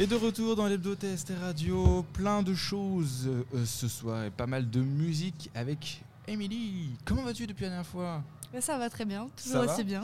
Et de retour dans l'hebdo test radio, plein de choses euh, ce soir et pas mal de musique avec Emily. Comment vas-tu depuis la dernière fois? Ça va très bien, toujours aussi bien.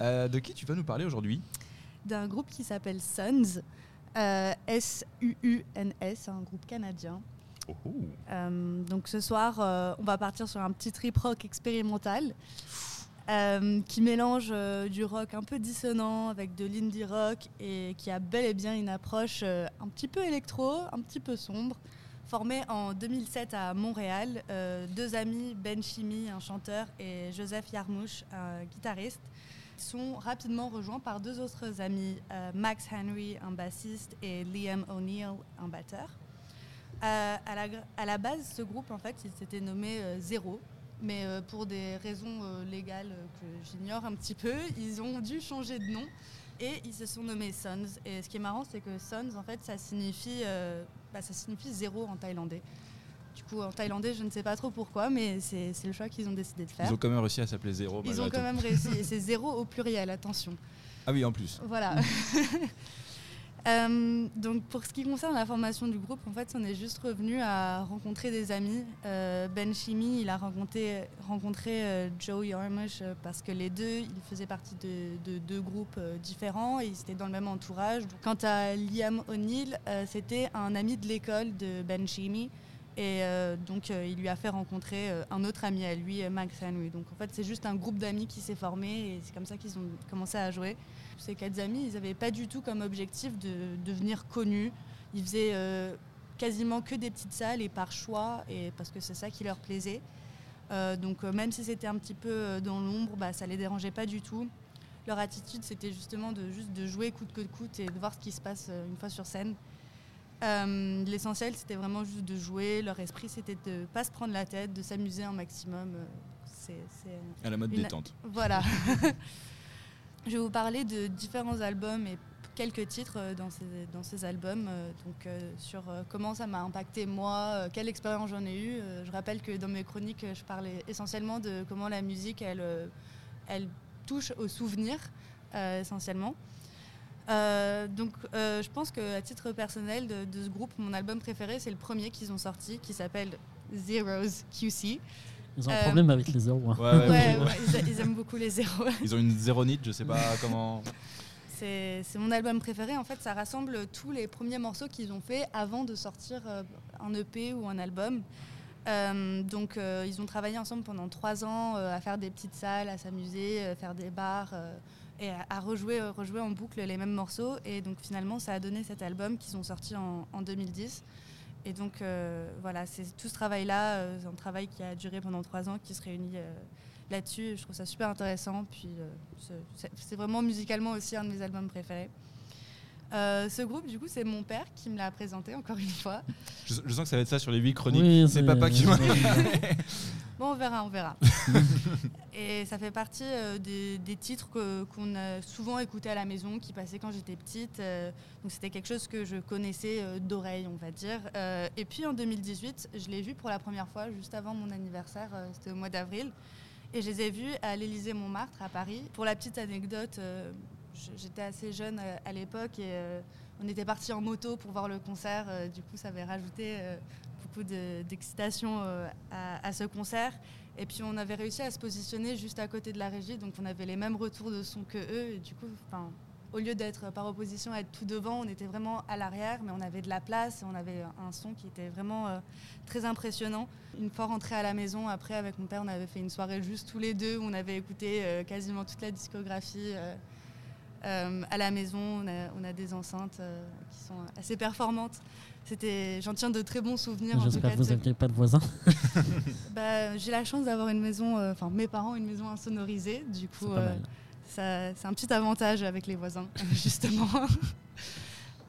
Euh, de qui tu vas nous parler aujourd'hui? D'un groupe qui s'appelle Suns, euh, S-U-U-N-S, un groupe canadien. Oh, oh. donc ce soir, on va partir sur un petit trip rock expérimental. Euh, qui mélange euh, du rock un peu dissonant avec de l'indie rock et qui a bel et bien une approche euh, un petit peu électro, un petit peu sombre. Formé en 2007 à Montréal, deux amis, Ben Chimi, un chanteur, et Joseph Yarmouche, un guitariste, sont rapidement rejoints par deux autres amis, Max Henry, un bassiste, et Liam O'Neill, un batteur. À, la, base, ce groupe, en fait, il s'était nommé Zéro, mais euh, pour des raisons euh, légales euh, que j'ignore un petit peu, ils ont dû changer de nom et ils se sont nommés Sons. Et ce qui est marrant, c'est que Sons, en fait, ça signifie, bah, ça signifie zéro en thaïlandais. Du coup, en thaïlandais, je ne sais pas trop pourquoi, mais c'est le choix qu'ils ont décidé de faire. Ils ont quand même réussi à s'appeler zéro. Ils ont quand même réussi, et c'est zéro au pluriel, attention. Ah oui, en plus. Voilà. Euh, donc pour ce qui concerne la formation du groupe, en fait, on est juste revenu à rencontrer des amis. Euh, ben Chimi, il a rencontré, rencontré euh, Joe Yarmush parce que les deux, ils faisaient partie de, deux groupes différents et ils étaient dans le même entourage. Quant à Liam O'Neill, c'était un ami de l'école de Ben Chimi. Et donc, il lui a fait rencontrer un autre ami à lui, Max Henry. Donc, en fait, c'est juste un groupe d'amis qui s'est formé et c'est comme ça qu'ils ont commencé à jouer ces quatre amis, ils n'avaient pas du tout comme objectif de devenir connus. Ils faisaient euh, quasiment que des petites salles et par choix, et parce que c'est ça qui leur plaisait. Euh, donc euh, même si c'était un petit peu dans l'ombre, bah, ça les dérangeait pas du tout. Leur attitude, c'était justement de juste de jouer coûte que coûte et de voir ce qui se passe une fois sur scène. L'essentiel, c'était vraiment juste de jouer. Leur esprit, c'était de ne pas se prendre la tête, de s'amuser un maximum. C'est à la mode détente. Voilà. Je vais vous parler de différents albums et quelques titres euh, dans ces, albums, euh, donc euh, sur comment ça m'a impacté moi, quelle expérience j'en ai eue. je rappelle que dans mes chroniques, je parlais essentiellement de comment la musique, elle touche aux souvenirs, essentiellement. donc je pense qu'à titre personnel de, de, ce groupe, mon album préféré, c'est le premier qu'ils ont sorti, qui s'appelle Zeros QC. Ils ont un problème avec les zéros. Hein. Ouais, ils, aiment beaucoup les zéros. Ils ont une zéronite, je sais pas comment. C'est mon album préféré. En fait, ça rassemble tous les premiers morceaux qu'ils ont fait avant de sortir euh, un EP ou un album. Euh, donc, euh, ils ont travaillé ensemble pendant trois ans à faire des petites salles, à s'amuser, faire des bars et à, rejouer, rejouer en boucle les mêmes morceaux. Et donc, finalement, ça a donné cet album qu'ils ont sorti en, en 2010. Et donc euh, voilà, c'est tout ce travail-là, euh, c'est un travail qui a duré pendant trois ans, qui se réunit euh, là-dessus. Je trouve ça super intéressant. Puis c'est vraiment musicalement aussi un de mes albums préférés. ce groupe, du coup, c'est mon père qui me l'a présenté encore une fois. Je, sens que ça va être ça sur les huit chroniques. c'est papa qui m'a. Bon, on verra, on verra. et ça fait partie euh, des, titres qu'on a souvent écoutés à la maison, qui passaient quand j'étais petite. Euh, donc c'était quelque chose que je connaissais euh, d'oreille, on va dire. et puis en 2018, je l'ai vu pour la première fois, juste avant mon anniversaire, c'était au mois d'avril. Et je les ai vus à l'Élysée Montmartre, à Paris. Pour la petite anecdote, j'étais assez jeune à l'époque et on était parti en moto pour voir le concert. du coup, ça avait rajouté d'excitation euh, à, ce concert. Et puis on avait réussi à se positionner juste à côté de la régie, donc on avait les mêmes retours de son que eux. Et du coup, au lieu d'être par opposition à être tout devant, on était vraiment à l'arrière, mais on avait de la place et on avait un son qui était vraiment euh, très impressionnant. Une fois rentré à la maison, après avec mon père, on avait fait une soirée juste tous les deux où on avait écouté euh, quasiment toute la discographie. À la maison, on a, on a des enceintes qui sont assez performantes. C'était, j'en tiens de très bons souvenirs. J'espère que vous n'aviez pas de voisins. bah, j'ai la chance d'avoir une maison, euh, enfin mes parents une maison insonorisée, du coup euh, c'est un petit avantage avec les voisins justement.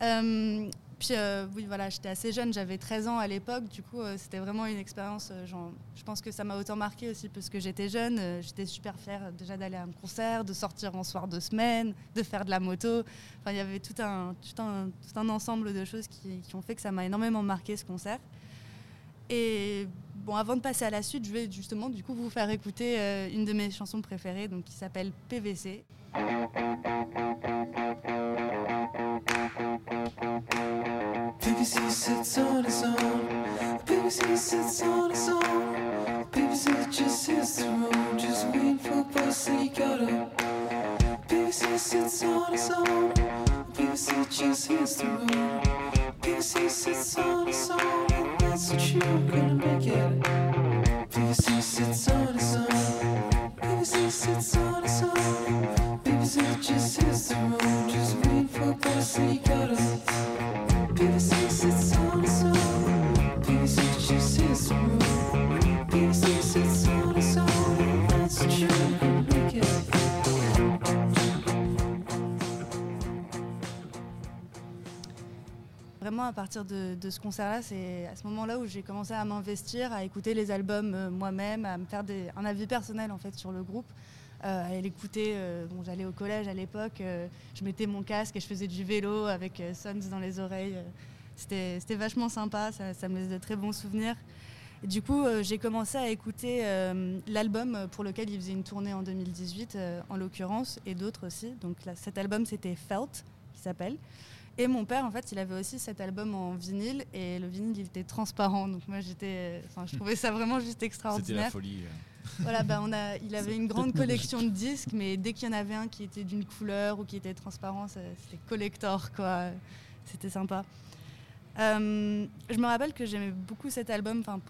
puis euh, oui, voilà, j'étais assez jeune, j'avais 13 ans à l'époque, du coup euh, c'était vraiment une expérience, euh, je pense que ça m'a autant marqué aussi parce que j'étais jeune, j'étais super fière déjà d'aller à un concert, de sortir en soir de semaine, de faire de la moto. Enfin, il y avait tout un, tout un, tout un ensemble de choses qui, qui ont fait que ça m'a énormément marqué ce concert. Et bon, avant de passer à la suite, je vais justement du coup vous faire écouter une de mes chansons préférées, donc qui s'appelle PVC. BBC sits on its own. BBC sits on its own. BBC just hits the road, just waiting for bus and he got up. BBC sits on its own. BBC just hits the road. BBC sits on its own, and that's what you're gonna make it. BBC sits on its own. BBC sits on its own. BBC just hits the road, just waiting for bus and he got up. À partir de, ce concert-là, c'est à ce moment-là où j'ai commencé à m'investir, à écouter les albums euh, moi-même, à me faire un avis personnel en fait sur le groupe, euh, à l'écouter. euh, bon, j'allais au collège à l'époque, euh, je mettais mon casque et je faisais du vélo avec Sons dans les oreilles. C'était vachement sympa, ça, me laisse de très bons souvenirs. Et du coup, j'ai commencé à écouter l'album pour lequel il faisait une tournée en 2018, euh, en l'occurrence, et d'autres aussi. Donc cet album, c'était Felt, qui s'appelle. Et mon père, en fait, il avait aussi cet album en vinyle, et le vinyle, il était transparent. Donc moi, j'étais, enfin, je trouvais ça vraiment juste C'était extraordinaire. la folie. euh. Voilà, bah, on a, il avait une grande collection de disques, mais dès qu'il y en avait un qui était d'une couleur ou qui était transparent, c'était collector, quoi. C'était sympa. Euh, je me rappelle que j'aimais beaucoup cet album. Enfin,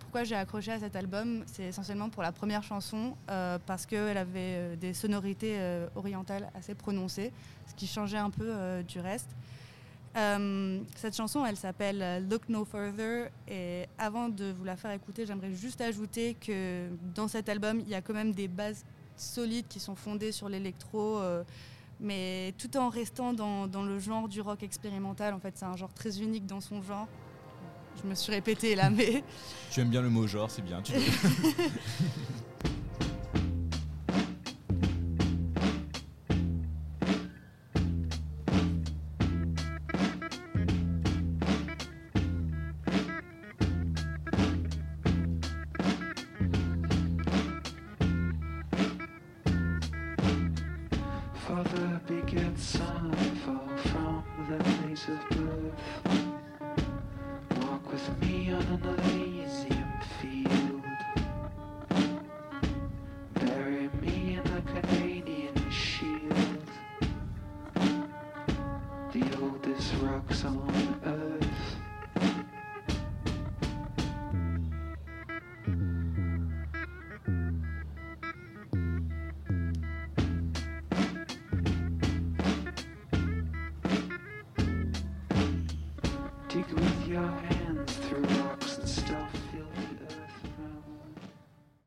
pourquoi j'ai accroché à cet album, c'est essentiellement pour la première chanson, euh, parce qu'elle avait euh, des sonorités orientales assez prononcées, ce qui changeait un peu du reste. Cette chanson, elle s'appelle Look No Further. Et avant de vous la faire écouter, j'aimerais juste ajouter que dans cet album, il y a quand même des bases solides qui sont fondées sur l'électro, mais tout en restant dans, dans le genre du rock expérimental. En fait, c'est un genre très unique dans son genre. Je me suis répétée là, mais Tu aimes bien le mot genre, c'est bien. Tu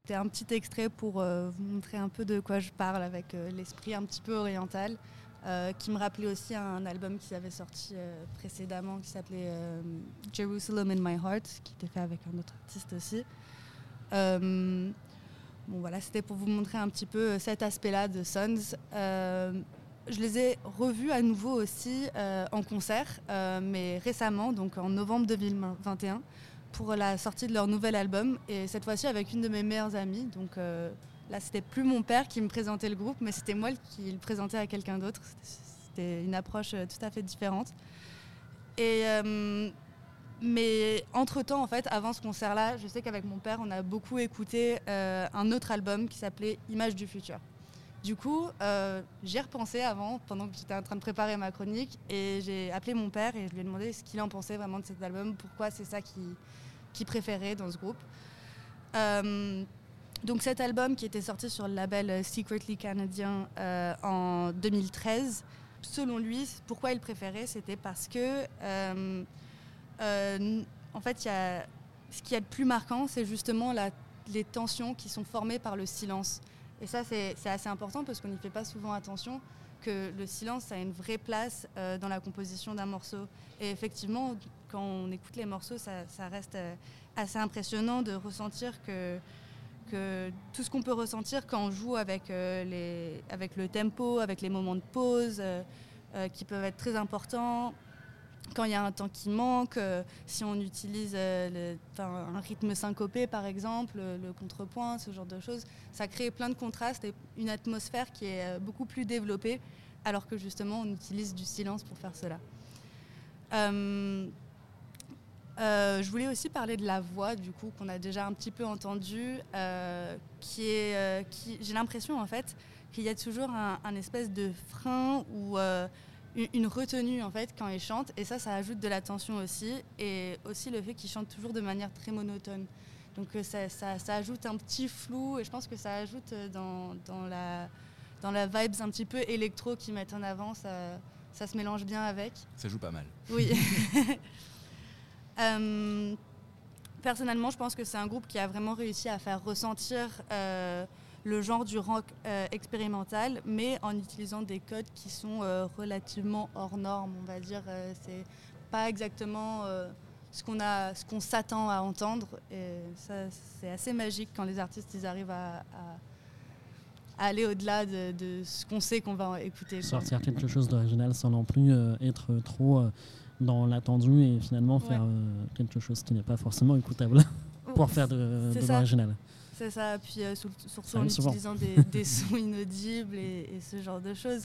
C'était un petit extrait pour euh, vous montrer un peu de quoi je parle avec euh, l'esprit un petit peu oriental, euh, qui me rappelait aussi un album qui avait sorti précédemment qui s'appelait Jerusalem in My Heart, qui était fait avec un autre artiste aussi. Bon voilà, c'était pour vous montrer un petit peu cet aspect-là de Sons. Je les ai revus à nouveau aussi euh, en concert, euh, mais récemment, donc en novembre 2021 pour la sortie de leur nouvel album et cette fois-ci avec une de mes meilleures amies. Donc euh, là, c'était plus mon père qui me présentait le groupe, mais c'était moi qui le présentais à quelqu'un d'autre. C'était- une approche euh, tout à fait différente. Et mais entre-temps, en fait, avant ce concert-là, je sais qu'avec mon père, on a beaucoup écouté un autre album qui s'appelait Images du futur. Du coup, euh, j'y ai repensé avant, pendant que j'étais en train de préparer ma chronique, et j'ai appelé mon père et je lui ai demandé ce qu'il en pensait vraiment de cet album, pourquoi c'est ça qu'il qu'il préférait dans ce groupe. Euh, donc cet album qui était sorti sur le label Secretly Canadien euh, en 2013, selon lui, pourquoi il préférait, c'était parce que, euh, en fait, il y a, ce le plus marquant, c'est justement les tensions qui sont formées par le silence. Et ça, c'est assez important parce qu'on n'y fait pas souvent attention que le silence a une vraie place euh, dans la composition d'un morceau. Et effectivement, quand on écoute les morceaux, ça, reste euh, assez impressionnant de ressentir que, tout ce qu'on peut ressentir quand on joue avec, euh, les, avec le tempo, avec les moments de pause, qui peuvent être très importants, quand il y a un temps qui manque, euh, si on utilise euh, un rythme syncopé par exemple, le, le contrepoint, ce genre de choses, ça crée plein de contrastes et une atmosphère qui est euh, beaucoup plus développée, alors que justement on utilise du silence pour faire cela. Euh, Euh, je voulais aussi parler de la voix, du coup, qu'on a déjà un petit peu entendu, euh, qui est, euh, j'ai l'impression en fait qu'il y a toujours un, un espèce de frein ou euh, une, retenue en fait quand il chante, et ça, ça ajoute de la tension aussi, et aussi le fait qu'il chante toujours de manière très monotone. Donc euh, ça, ça- ça ajoute un petit flou, et je pense que ça ajoute euh, dans, dans la dans la vibes un petit peu électro qu'ils mettent en avant, ça, ça se mélange bien avec. Ça joue pas mal. Oui. Euh, personnellement, je pense que c'est un groupe qui a vraiment réussi à faire ressentir euh, le genre du rock euh, expérimental, mais en utilisant des codes qui sont euh, relativement hors normes, on va dire. Euh, c'est pas exactement euh, ce qu'on a, ce qu'on s'attend à entendre. Et ça, c'est assez magique quand les artistes ils arrivent à, à- à aller au-delà de, de ce qu'on sait qu'on va écouter. Sortir quelque chose d'original sans non plus être trop dans l'attendu et finalement faire Ouais. quelque chose qui n'est pas forcément écoutable pour faire de, de l'original. C'est ça, puis euh, sur- surtout Ça en utilisant des, des sons inaudibles et, et ce genre de choses.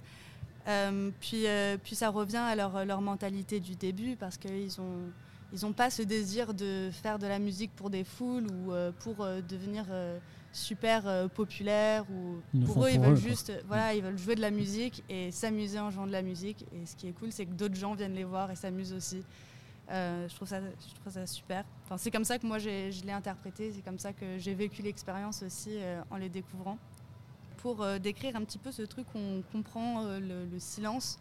Euh, puis, euh, puis ça revient à leur, leur mentalité du début parce qu'ils ont ils ont pas ce désir de faire de la musique pour des foules ou pour devenir super populaire ou Ils pour eux ils pour veulent eux, juste voilà ils veulent jouer de la musique et s'amuser en jouant de la musique. Et ce qui est cool c'est que d'autres gens viennent les voir et s'amusent aussi Euh, je trouve ça super enfin c'est comme ça que moi je l'ai interprété c'est comme ça que j'ai vécu l'expérience aussi euh, en les découvrant pour euh, décrire un petit peu ce truc on comprend le, le silence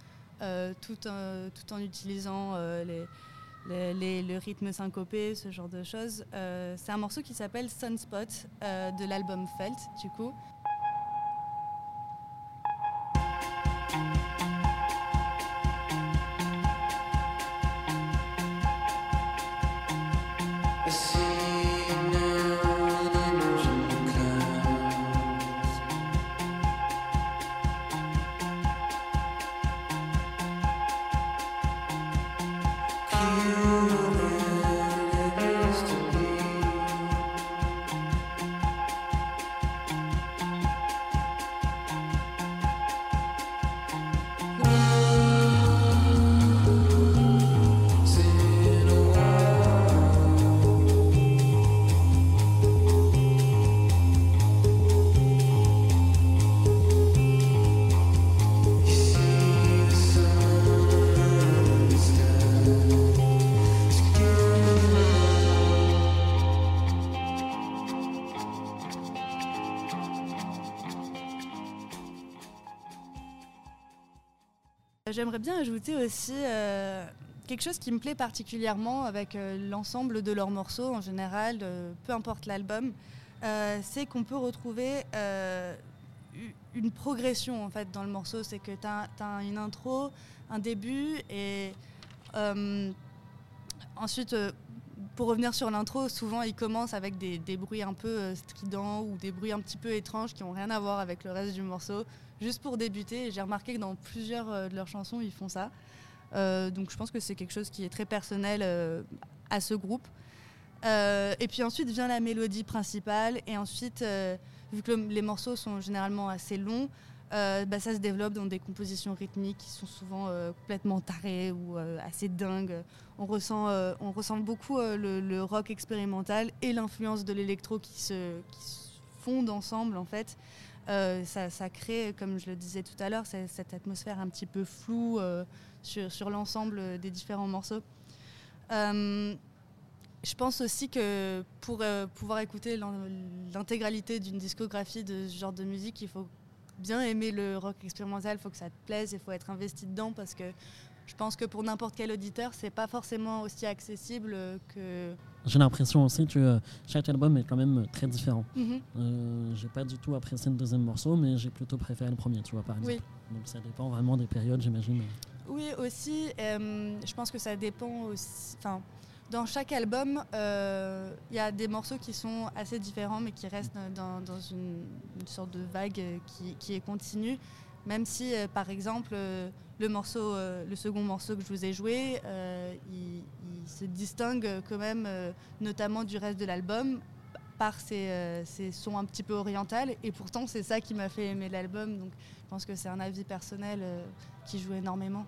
tout, en- utilisant le rythme syncopé, ce genre de choses. C'est un morceau qui s'appelle Sunspot de l'album Felt, du coup. J'aimerais bien ajouter aussi euh, quelque chose qui me plaît particulièrement avec euh, l'ensemble de leurs morceaux en général, peu importe l'album, euh, c'est qu'on peut retrouver une progression en fait dans le morceau. C'est que tu as, une intro, un début et ensuite, pour revenir sur l'intro, souvent ils commencent avec des, des bruits un peu stridents ou des bruits un petit peu étranges qui n'ont rien à voir avec le reste du morceau juste pour débuter. J'ai remarqué que dans plusieurs euh, de leurs chansons, ils font ça. Euh, donc je pense que c'est quelque chose qui est très personnel euh, à ce groupe. Et puis ensuite vient la mélodie principale. Et ensuite, vu que le- les morceaux sont généralement assez longs, bah, ça se développe dans des compositions rythmiques qui sont souvent complètement tarées ou assez dingues. On ressent, on ressent beaucoup le, le rock expérimental et l'influence de l'électro qui se, qui se fondent ensemble en fait. Euh, ça, crée, comme je le disais tout à l'heure, cette atmosphère un petit peu floue euh, sur, l'ensemble des différents morceaux. Euh, je pense aussi que pour pouvoir écouter l'in- l'intégralité d'une discographie de ce genre de musique, il faut bien aimer le rock expérimental, il faut que ça te plaise, il faut être investi dedans parce que je pense que pour n'importe quel auditeur, c'est pas forcément aussi accessible que. J'ai l'impression aussi que euh, chaque album est quand même euh, très différent. Mhm. Euh, j'ai pas du tout apprécié le deuxième morceau, mais j'ai plutôt préféré le premier, tu vois, par exemple. Oui. Donc ça dépend vraiment des périodes, j'imagine. Oui, aussi, euh, je pense que ça dépend aussi. Enfin, dans chaque album, euh, il y a des morceaux qui sont assez différents, mais qui restent dans, dans une, une sorte de vague euh, qui, qui est continue. Même si, euh, par exemple, euh, le, morceau, euh, le second morceau que je vous ai joué, euh, il, il se distingue quand même, euh, notamment du reste de l'album, par ses, euh, ses sons un petit peu orientales. Et pourtant, c'est ça qui m'a fait aimer l'album. Donc, je pense que c'est un avis personnel euh, qui joue énormément.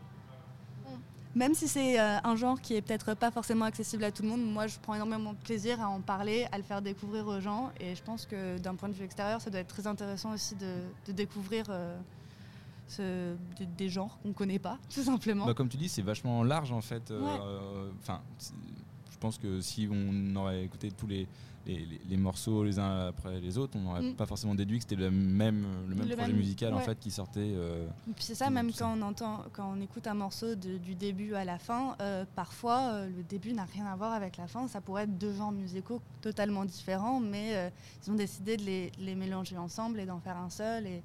même si c'est euh, un genre qui est peut-être pas forcément accessible à tout le monde, moi je prends énormément de plaisir à en parler, à le faire découvrir aux gens. Et je pense que d'un point de vue extérieur, ça doit être très intéressant aussi de, de découvrir ce- des, des genres qu'on ne connaît pas, tout simplement. Bah, comme tu dis, c'est vachement large en fait. euh, Enfin, je pense que si on aurait écouté tous les, les, les- les morceaux les uns après les autres, on n'aurait Mm. pas forcément déduit que c'était le même, le même Le projet même, musical en fait qui sortait. euh, c'est ça, même ça. quand on entend, quand on écoute un morceau de- du début à la fin, euh, parfois euh, le début n'a rien à voir avec la fin. Ça pourrait être deux genres musicaux totalement différents, mais ils ont décidé de les, de les mélanger ensemble et d'en faire un seul. Et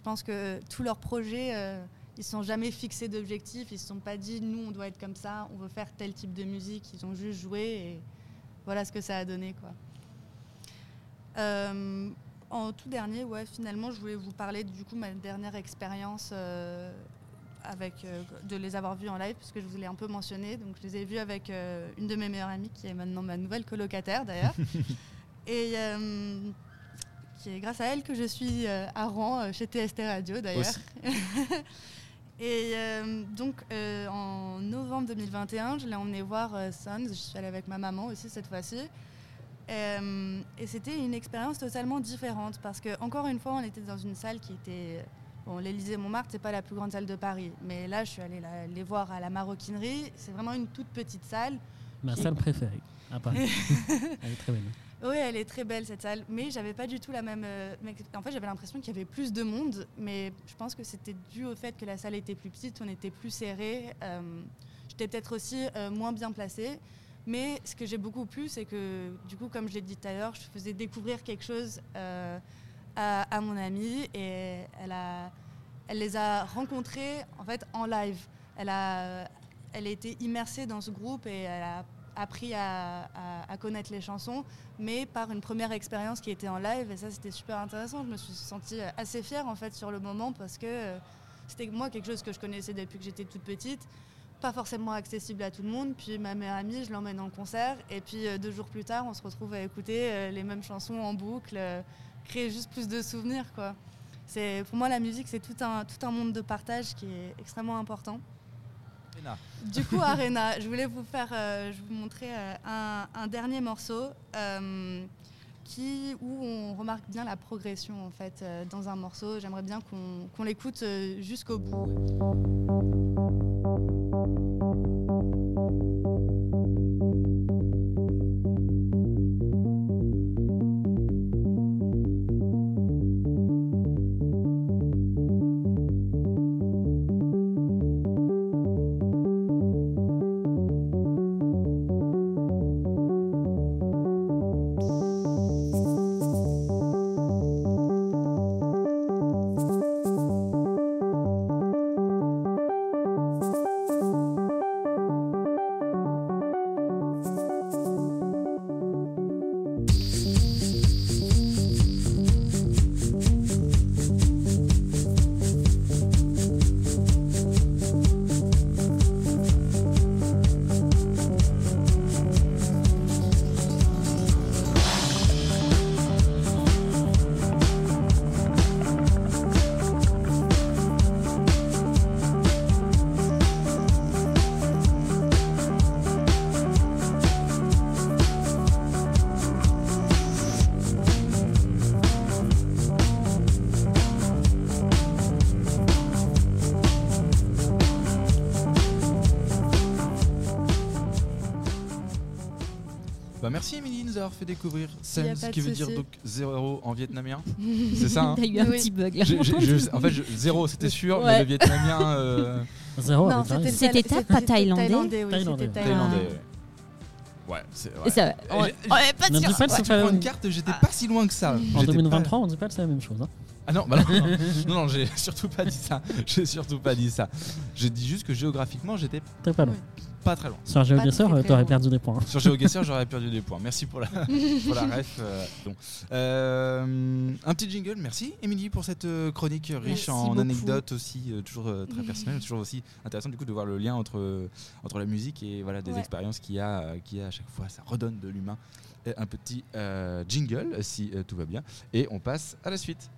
je pense que tous leurs projets, euh, ils ne sont jamais fixés d'objectifs. Ils ne se sont pas dit, nous, on doit être comme ça, on veut faire tel type de musique. Ils ont juste joué et voilà ce que ça a donné. Quoi. Euh, en tout dernier, ouais, finalement, je voulais vous parler du coup ma dernière expérience euh, avec euh, de les avoir vus en live, puisque je vous l'ai un peu mentionné. Donc, je les ai vus avec une de mes meilleures amies, qui est maintenant ma nouvelle colocataire d'ailleurs, et euh, qui est grâce à elle que je suis euh, à Rouen euh, chez TST Radio d'ailleurs. Et euh, donc, euh, en novembre 2021, je l'ai emmené voir euh, Sons. Je suis allée avec ma maman aussi cette fois-ci. Et c'était une expérience totalement différente parce que encore une fois, on était dans une salle qui était bon, l'Élysée Montmartre, c'est pas la plus grande salle de Paris, mais là, je suis allée la- les voir à la Maroquinerie. C'est vraiment une toute petite salle. Ma Qui- salle préférée à Paris. Elle est très belle. Oui, elle est très belle cette salle, mais j'avais pas du tout la même. euh, en fait, j'avais l'impression qu'il y avait plus de monde, mais je pense que c'était dû au fait que la salle était plus petite, on était plus serré. euh, J'étais peut-être aussi euh, moins bien placée. Mais ce que j'ai beaucoup plu, c'est que, du coup, comme je l'ai dit tout à l'heure, je faisais découvrir quelque chose à, à mon amie et elle, a, elle les a rencontrés en fait en live. Elle a, elle a été immersée dans ce groupe et elle a appris à, connaître les chansons, mais par une première expérience qui était en live et ça c'était super intéressant. Je me suis sentie assez fière en fait sur le moment parce que euh, c'était moi quelque chose que je connaissais depuis que j'étais toute petite pas forcément accessible à tout le monde. Puis ma meilleure amie, je l'emmène en concert. Et puis euh, deux jours plus tard, on se retrouve à écouter euh, les mêmes chansons en boucle, créer juste plus de souvenirs. Quoi. Pour moi, la musique, c'est tout un, tout un monde de partage qui est extrêmement important. Du coup, Arena, je voulais vous faire, euh, vous montrer euh, un, dernier morceau euh, où on remarque bien la progression en fait dans un morceau. J'aimerais bien qu'on, l'écoute jusqu'au bout. Avoir fait découvrir de qui veut dire donc zéro en vietnamien. C'est ça hein T'as eu un Oui. petit bug là. J'ai- j'ai- je- En fait, je- zéro c'était sûr, mais Ouais. le vietnamien. euh, Zéro c'était pas thaïlandais Thaïlandais, oui, Thaïlandais. Thaïlandais. ouais. Ouais, c'est. Ouais. ça, on, J'ai- on est pas Ne sûr. pas que Ouais, c'est tu pas- prends une carte, j'étais pas si loin que ça. En J'étais pas- 2023, on dit pas que c'est la même chose. hein. Ah non, bah non, non, non, non, j'ai surtout pas dit ça. J'ai surtout pas dit ça. J'ai dit juste que géographiquement, j'étais T'es pas loin. pas très loin. Sur GeoGuessr, très, très t'aurais perdu des points. Sur GeoGuessr, j'aurais perdu des points. Merci pour la, pour la ref. euh, donc. Euh, un petit jingle, merci Émilie pour cette euh, chronique riche Merci en beaucoup. anecdotes aussi, euh, toujours euh, très personnelles, toujours aussi intéressant du coup de voir le lien entre, entre la musique et voilà, des Ouais. expériences qu'il y, a, euh, qu'il y a à chaque fois. Ça redonne de l'humain. Et Un petit euh, jingle si euh, tout va bien. Et on passe à la suite.